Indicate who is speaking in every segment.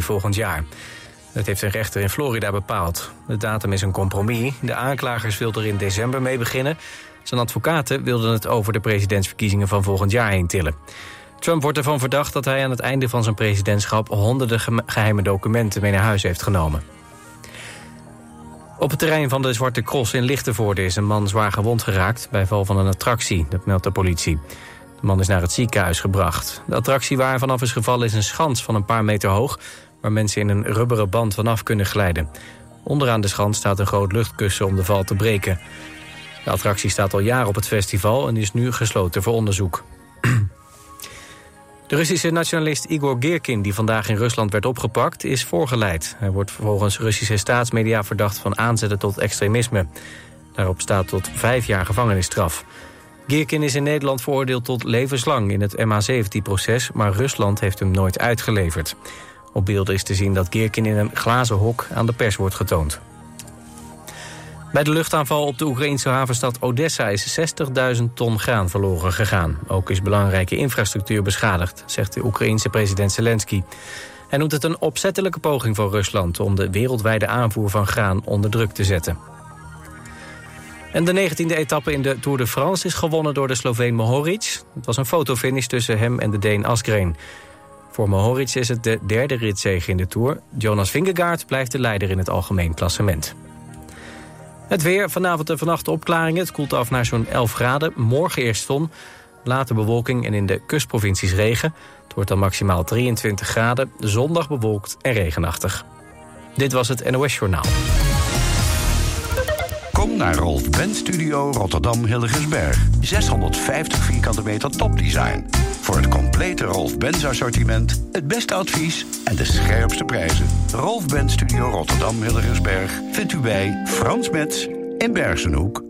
Speaker 1: volgend jaar. Dat heeft een rechter in Florida bepaald. De datum is een compromis. De aanklagers wilden er in december mee beginnen. Zijn advocaten wilden het over de presidentsverkiezingen van volgend jaar heen tillen. Trump wordt ervan verdacht dat hij aan het einde van zijn presidentschap... honderden geheime documenten mee naar huis heeft genomen. Op het terrein van de Zwarte Cross in Lichtenvoorde is een man zwaar gewond geraakt... bij val van een attractie, dat meldt de politie. De man is naar het ziekenhuis gebracht. De attractie waar vanaf is gevallen is een schans van een paar meter hoog... waar mensen in een rubberen band vanaf kunnen glijden. Onderaan de schans staat een groot luchtkussen om de val te breken. De attractie staat al jaren op het festival en is nu gesloten voor onderzoek. De Russische nationalist Igor Girkin, die vandaag in Rusland werd opgepakt, is voorgeleid. Hij wordt volgens Russische staatsmedia verdacht van aanzetten tot extremisme. Daarop staat tot vijf jaar gevangenisstraf. Girkin is in Nederland veroordeeld tot levenslang in het MH17-proces... maar Rusland heeft hem nooit uitgeleverd. Op beelden is te zien dat Girkin in een glazen hok aan de pers wordt getoond. Bij de luchtaanval op de Oekraïnse havenstad Odessa is 60.000 ton graan verloren gegaan. Ook is belangrijke infrastructuur beschadigd, zegt de Oekraïense president Zelensky. Hij noemt het een opzettelijke poging van Rusland om de wereldwijde aanvoer van graan onder druk te zetten. En de 19e etappe in de Tour de France is gewonnen door de Sloveen Mohoric. Het was een fotofinish tussen hem en de Deen Asgreen. Voor Mohoric is het de derde ritzege in de Tour. Jonas Vingegaard blijft de leider in het algemeen klassement. Het weer, vanavond en vannacht opklaringen. Het koelt af naar zo'n 11 graden. Morgen eerst zon, later bewolking en in de kustprovincies regen. Het wordt dan maximaal 23 graden. Zondag bewolkt en regenachtig. Dit was het NOS Journaal.
Speaker 2: Naar Rolf Ben Studio Rotterdam Hilligensberg. 650 vierkante meter topdesign. Voor het complete Rolf Benz assortiment, het beste advies en de scherpste prijzen. Rolf Ben Studio Rotterdam Hilligensberg vindt u bij Frans Metz in Bergenhoek.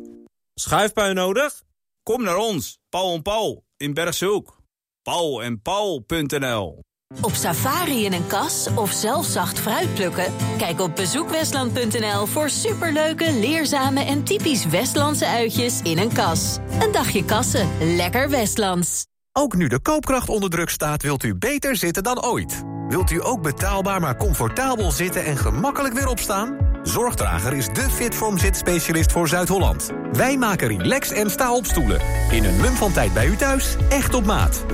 Speaker 3: Schuifpuin nodig? Kom naar ons, Paul en Paul in Bergshoek. Paul en Paul.nl
Speaker 4: op safari in een kas of zelf zacht fruit plukken? Kijk op bezoekwestland.nl voor superleuke, leerzame en typisch Westlandse uitjes in een kas. Een dagje kassen, lekker Westlands.
Speaker 5: Ook nu de koopkracht onder druk staat, wilt u beter zitten dan ooit. Wilt u ook betaalbaar maar comfortabel zitten en gemakkelijk weer opstaan? Zorgdrager is de Fitform zitspecialist voor Zuid-Holland. Wij maken relax en sta-opstoelen. In een mum van tijd bij u thuis, echt op maat.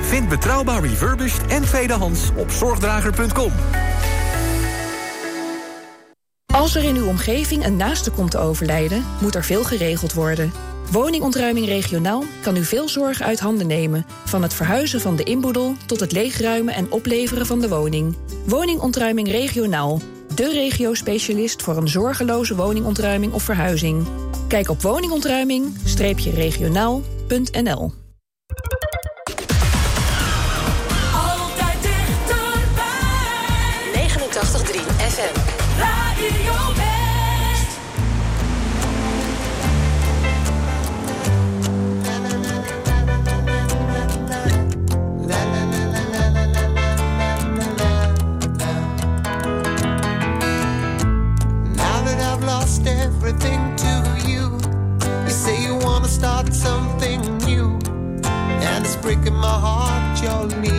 Speaker 5: Vind betrouwbaar refurbished en tweedehands op zorgdrager.com.
Speaker 6: Als er in uw omgeving een naaste komt te overlijden, moet er veel geregeld worden. Woningontruiming regionaal kan u veel zorg uit handen nemen. Van het verhuizen van de inboedel tot het leegruimen en opleveren van de woning. Woningontruiming regionaal. De regio-specialist voor een zorgeloze woningontruiming of verhuizing. Kijk op woningontruiming-regionaal.nl
Speaker 7: your
Speaker 8: knees.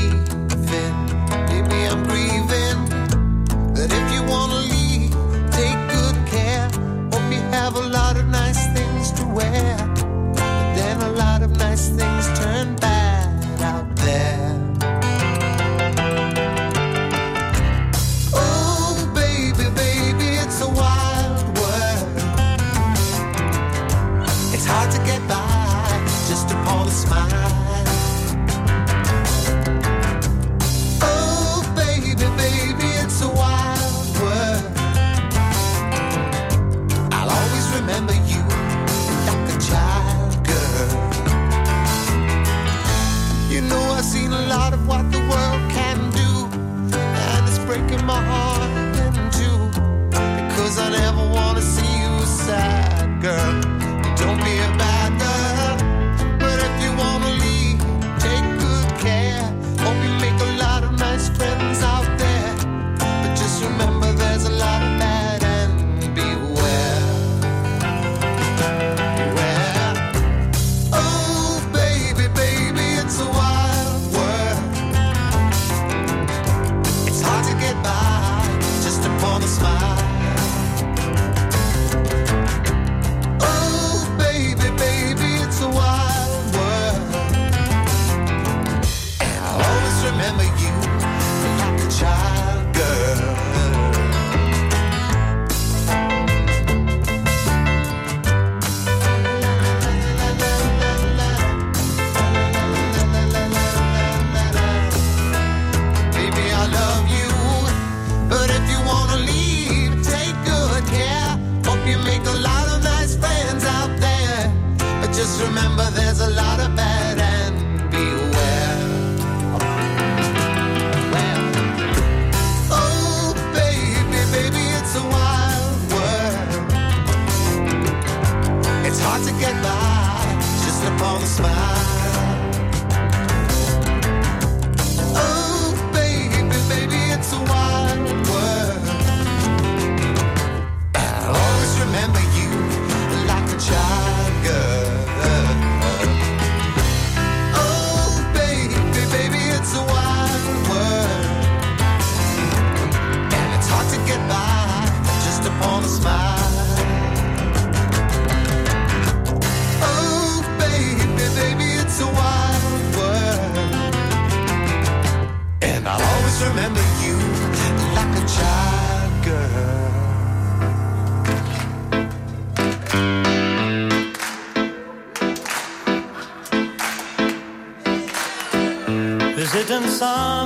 Speaker 8: Zitten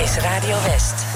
Speaker 8: is
Speaker 9: Radio West.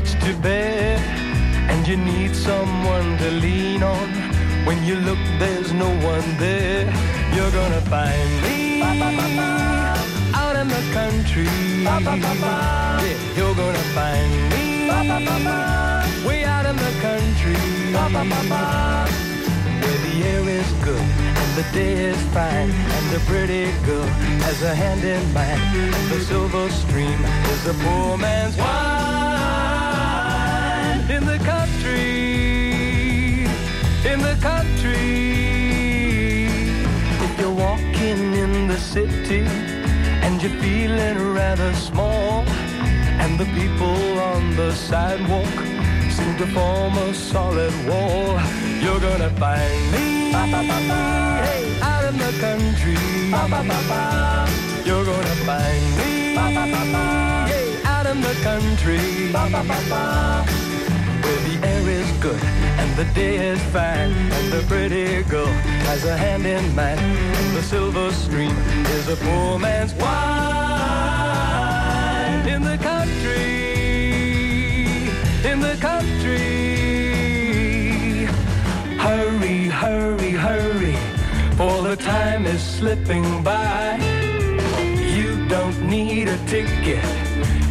Speaker 10: Much to bear, and you need someone to lean on. When you look, there's no one there. You're gonna find me out in the country. Yeah, you're gonna find me way out in the country. Where the air is good and the day is fine and the pretty girl has a hand in mine the silver stream is a poor man's wine in the country in the country if you're walking in the city and you're feeling rather small and the people on the sidewalk seem to form a solid wall. You're gonna find me hey, out in the country. You're gonna find me hey, out in the country. Good and the day is fine and the pretty girl has a hand in mine and the silver stream is a poor man's wine in the country in the country. Hurry, hurry, hurry, for the time is slipping by. You don't need a ticket,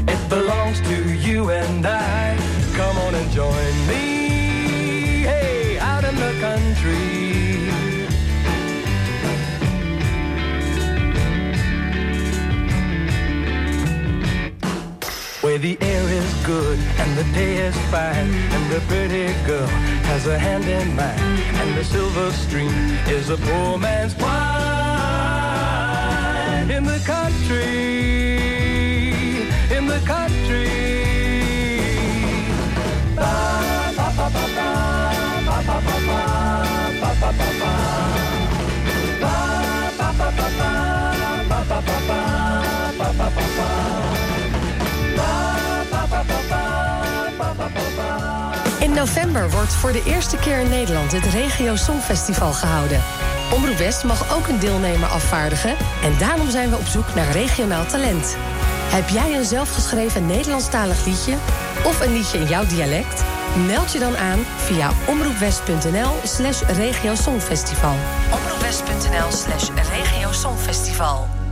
Speaker 10: it belongs to you and I. Come on and join me, hey, out in the country. Where the air is good and the day is fine And the pretty girl has a hand in mine And the silver stream is a poor man's wine. In the country, in the country. Ba, ba, ba,
Speaker 6: In november wordt voor de eerste keer in Nederland het Regio Songfestival gehouden. Omroep West mag ook een deelnemer afvaardigen en daarom zijn we op zoek naar regionaal talent. Heb jij een zelfgeschreven Nederlandstalig liedje of een liedje in jouw dialect? Meld je dan aan via omroepwest.nl slash regiosongfestival. Omroepwest.nl slash regiosongfestival.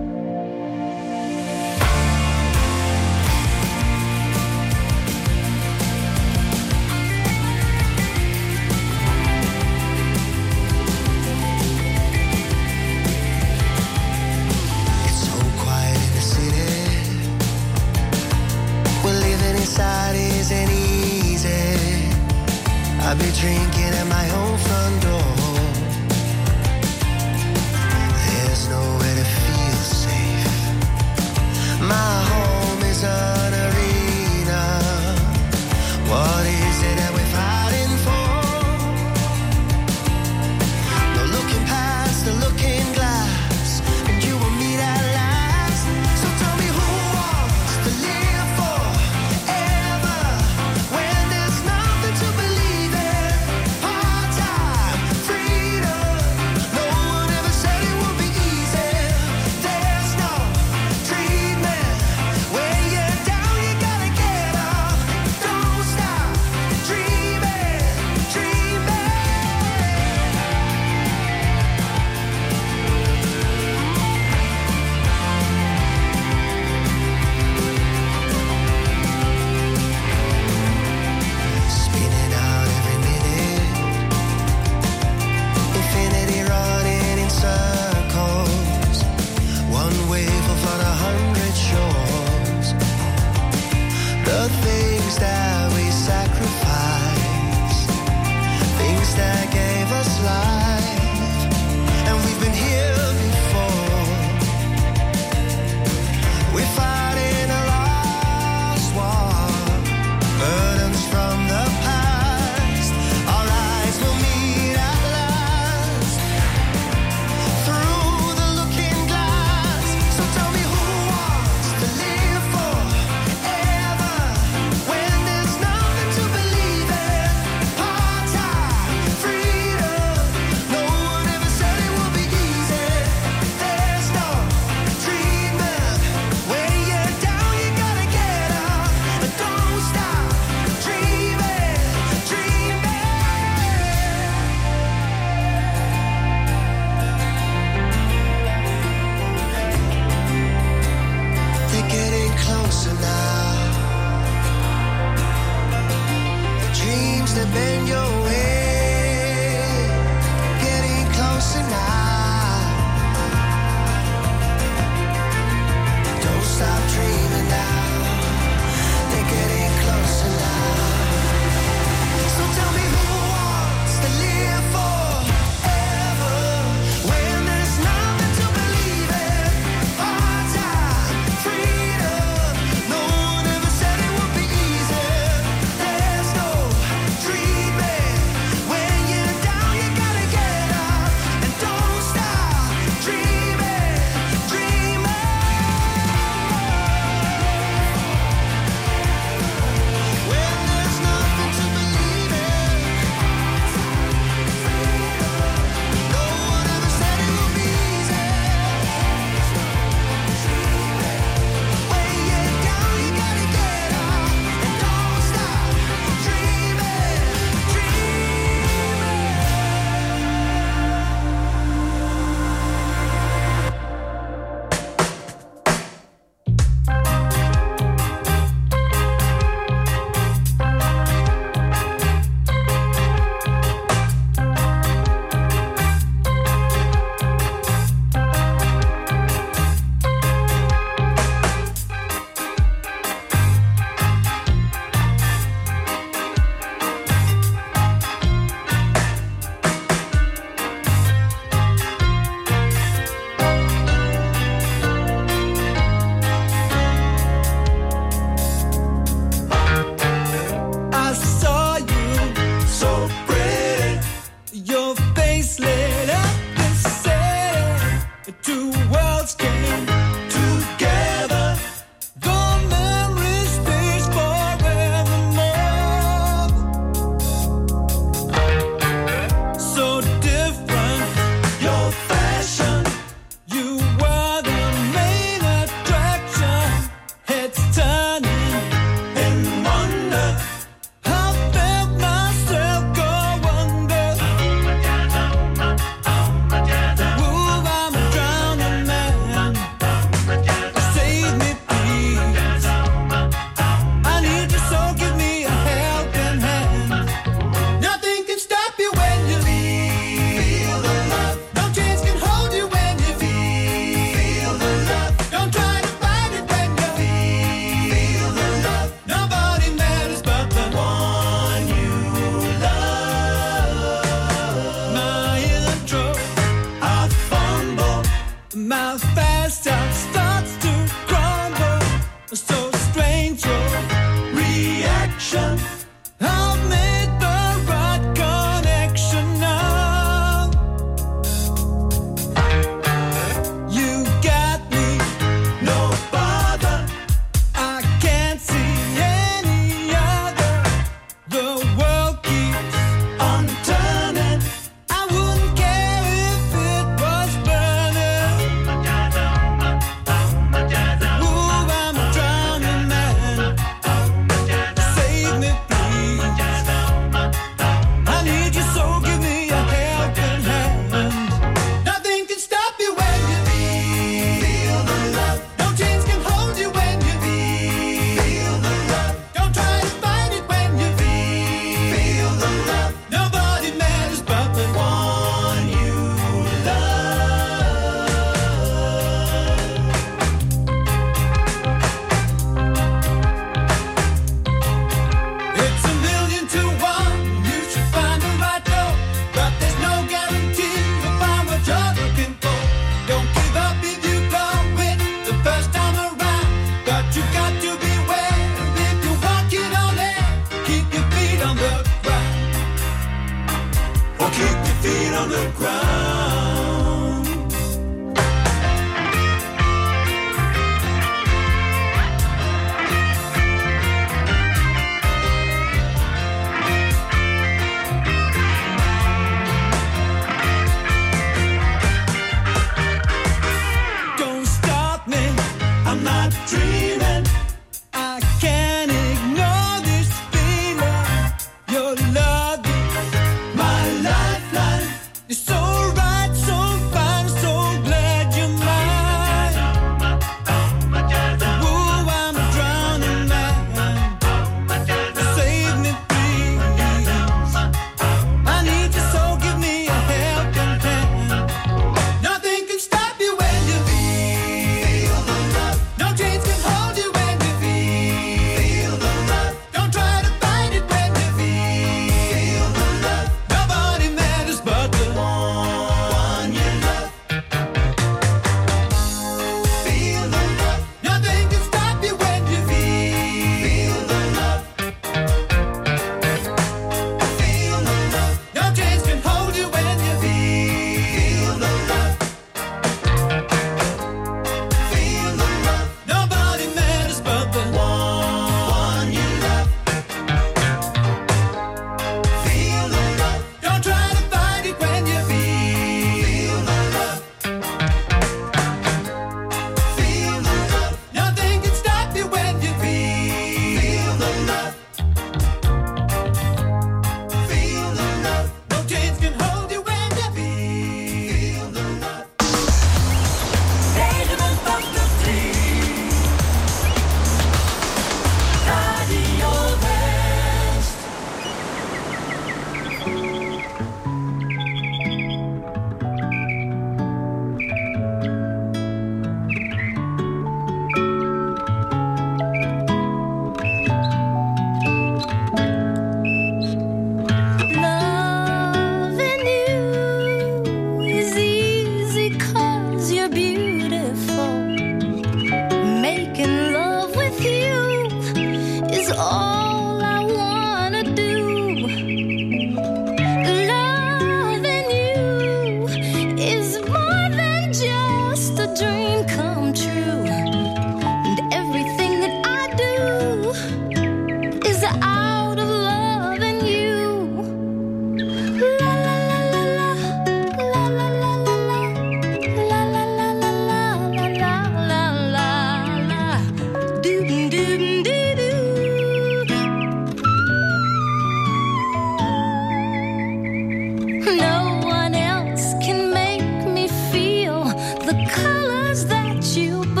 Speaker 11: You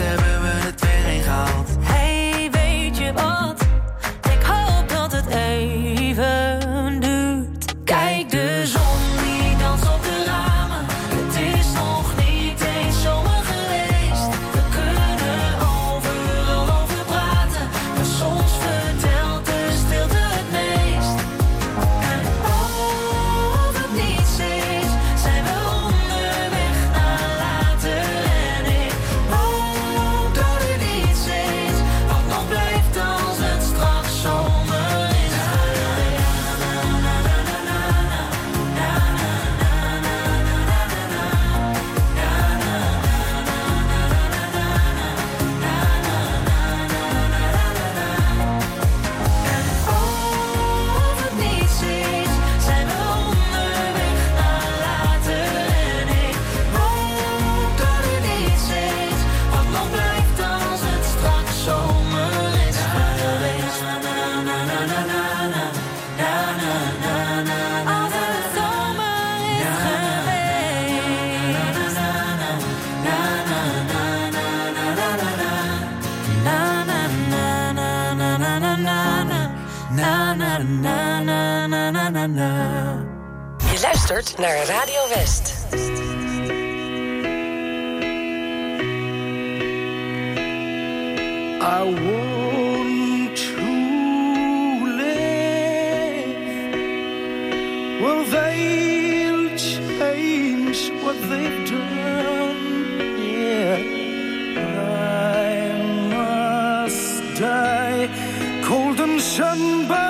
Speaker 12: life
Speaker 13: They done. I must die cold and shunned by.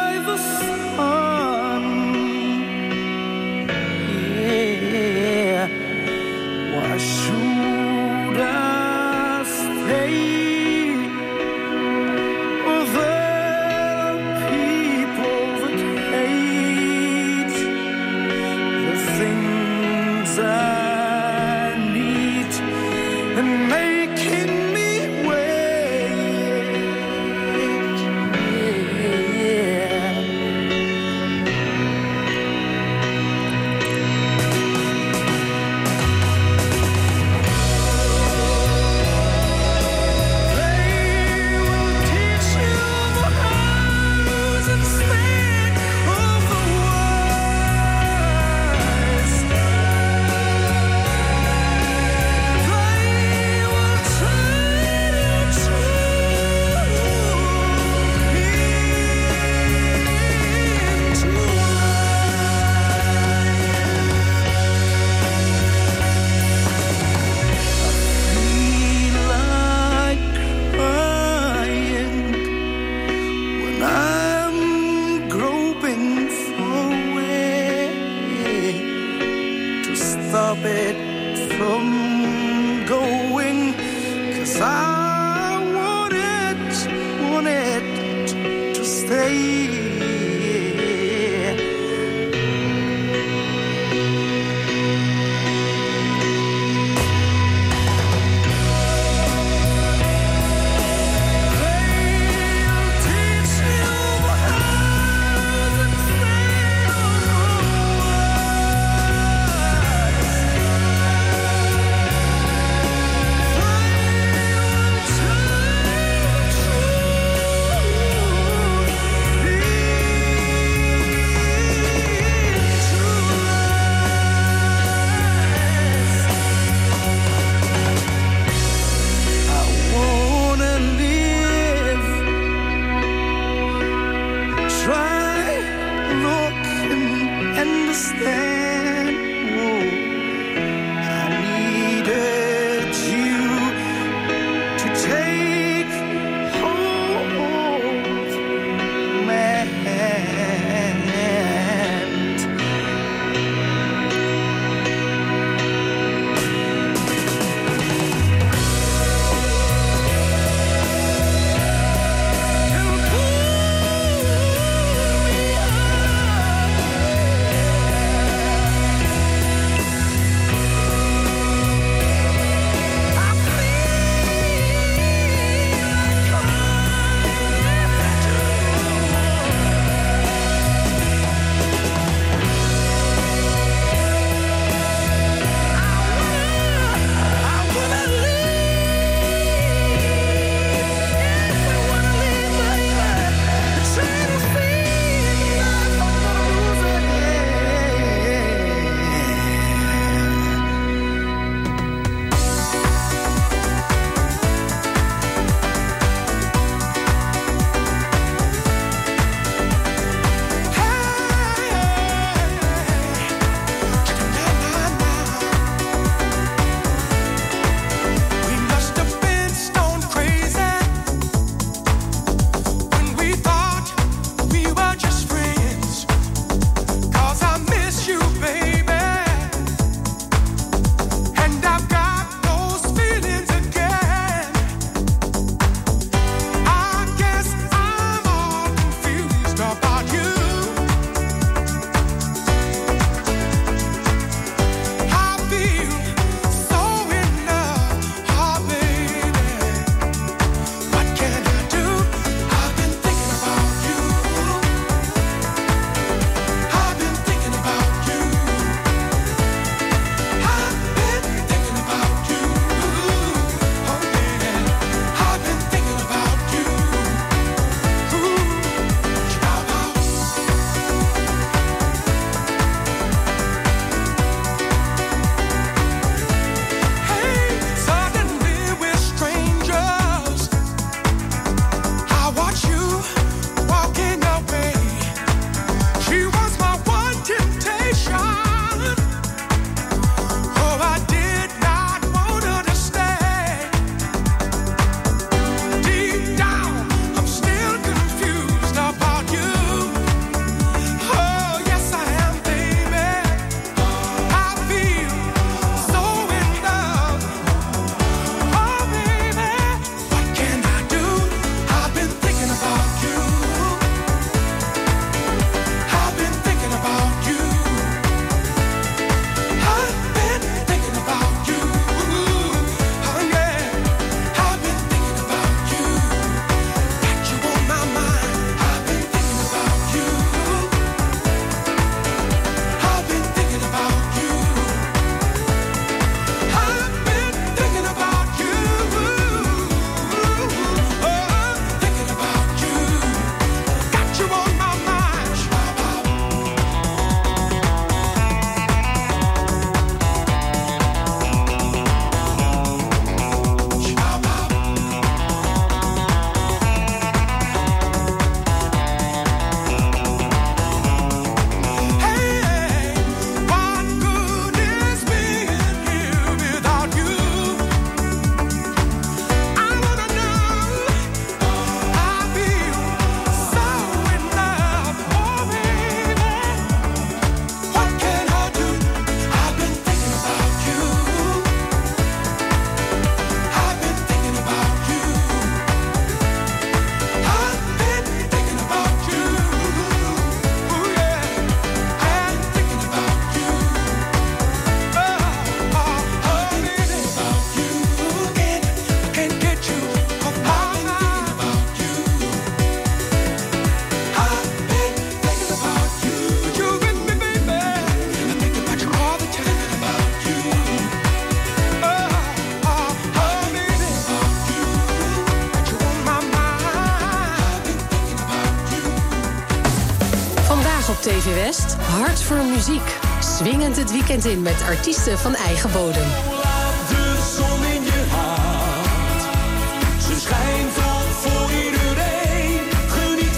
Speaker 14: Voor muziek. Swingend het weekend in met artiesten van eigen bodem.
Speaker 15: Voor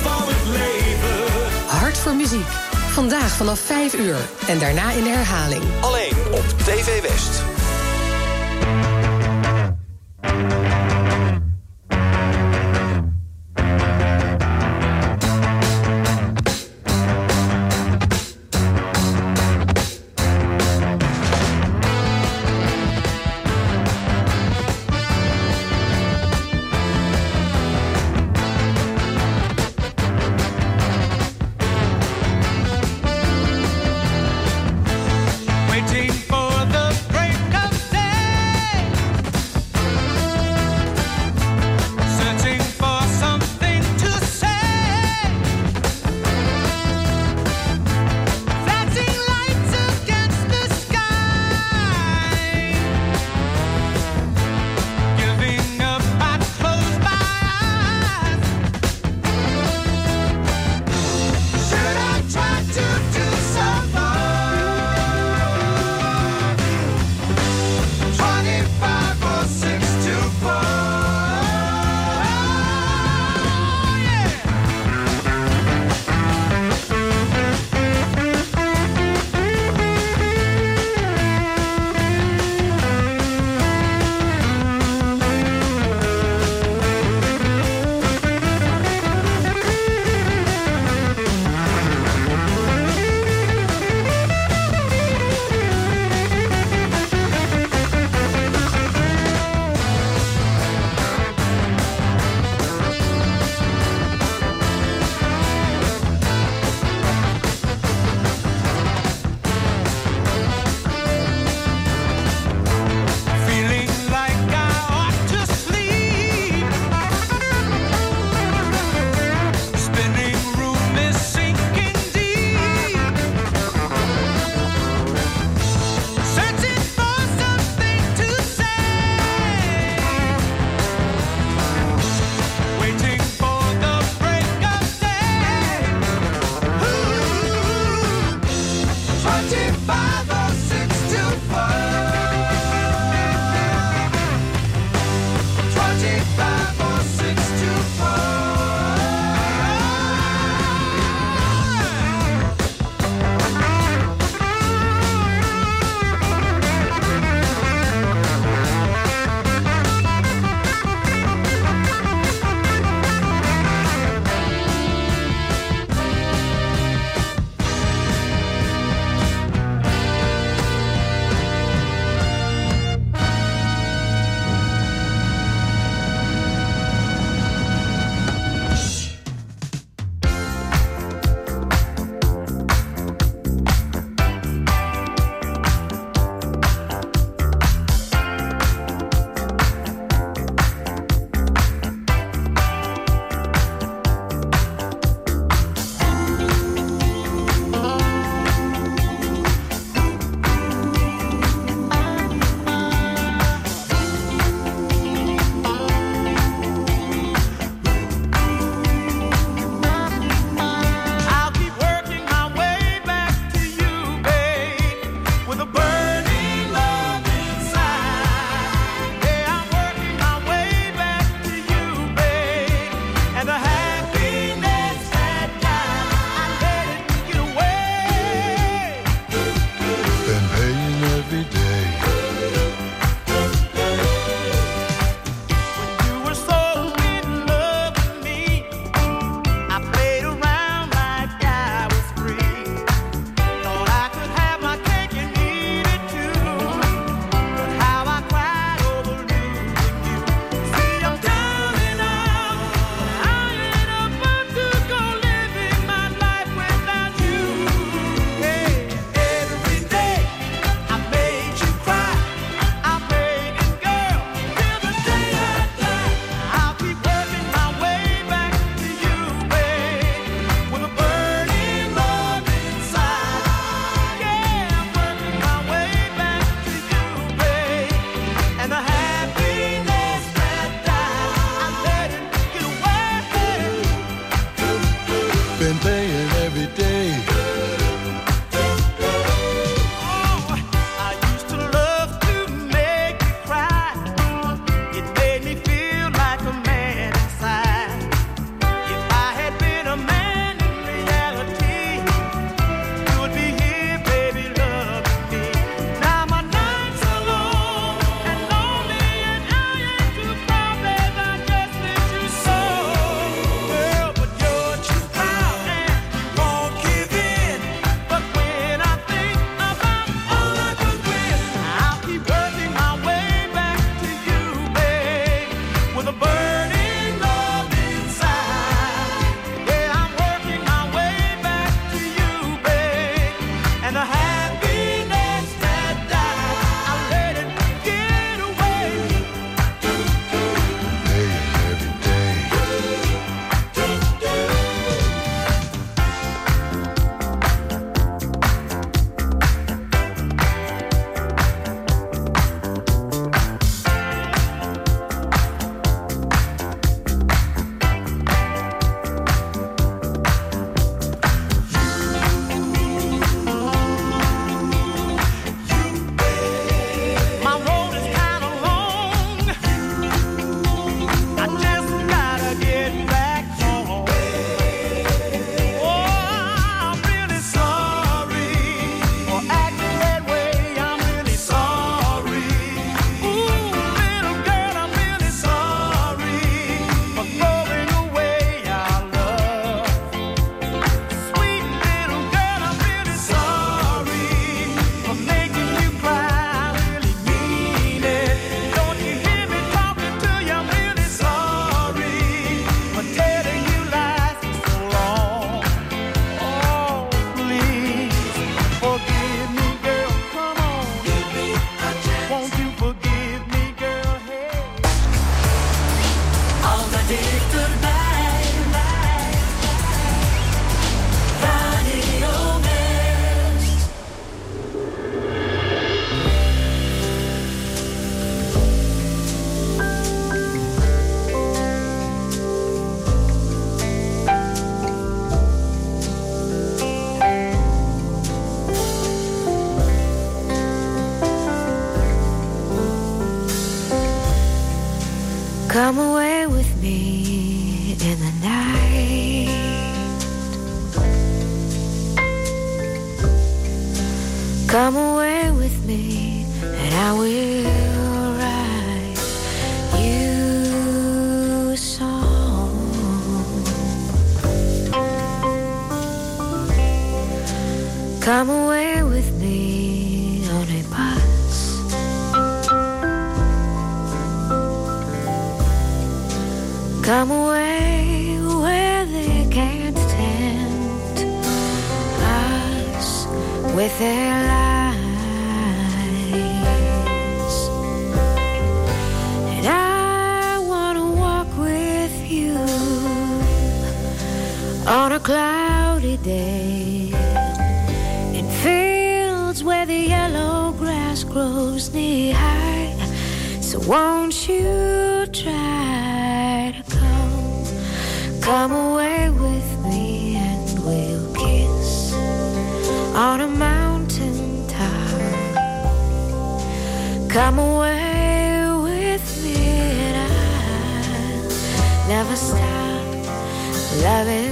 Speaker 15: van het leven.
Speaker 14: Hart voor muziek. Vandaag vanaf 5 uur en daarna in de herhaling.
Speaker 5: Alleen op TV West.
Speaker 16: Away with me, and I will write you a song. Come away with me on a bus. Come away where they can't tempt us with their lies. Cloudy day in fields where the yellow grass grows knee high. So won't you try to come, come away with me and we'll kiss on a mountain top. Come away with me and I'll never stop loving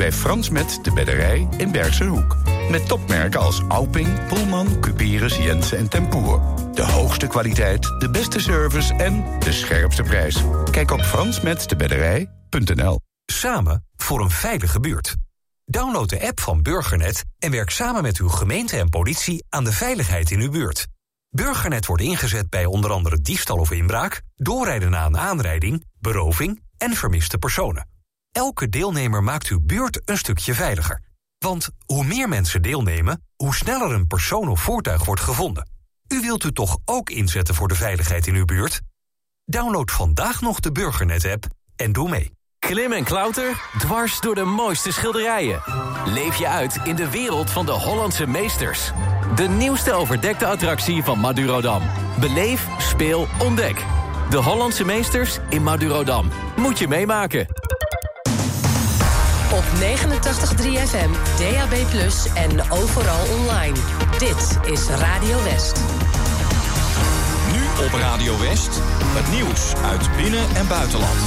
Speaker 2: bij Frans Met de Bedderij in Bergse Hoek. Met topmerken als Auping, Pullman, Cuperus, Jensen en Tempoer. De hoogste kwaliteit, de beste service en de scherpste prijs. Kijk op fransmetdebedderij.nl
Speaker 5: Samen voor een veilige buurt. Download de app van Burgernet en werk samen met uw gemeente en politie aan de veiligheid in uw buurt. Burgernet wordt ingezet bij onder andere diefstal of inbraak, doorrijden na een aanrijding, beroving en vermiste personen. Elke deelnemer maakt uw buurt een stukje veiliger. Want hoe meer mensen deelnemen, hoe sneller een persoon of voertuig wordt gevonden. U wilt u toch ook inzetten voor de veiligheid in uw buurt? Download vandaag nog de Burgernet-app en doe mee.
Speaker 17: Klim en klauter, dwars door de mooiste schilderijen. Leef je uit in de wereld van de Hollandse meesters. De nieuwste overdekte attractie van Madurodam. Beleef, speel, ontdek. De Hollandse meesters in Madurodam. Moet je meemaken.
Speaker 14: Op 89.3 FM, DAB+, en overal online. Dit is Radio West.
Speaker 18: Nu op Radio West, het nieuws uit binnen- en buitenland.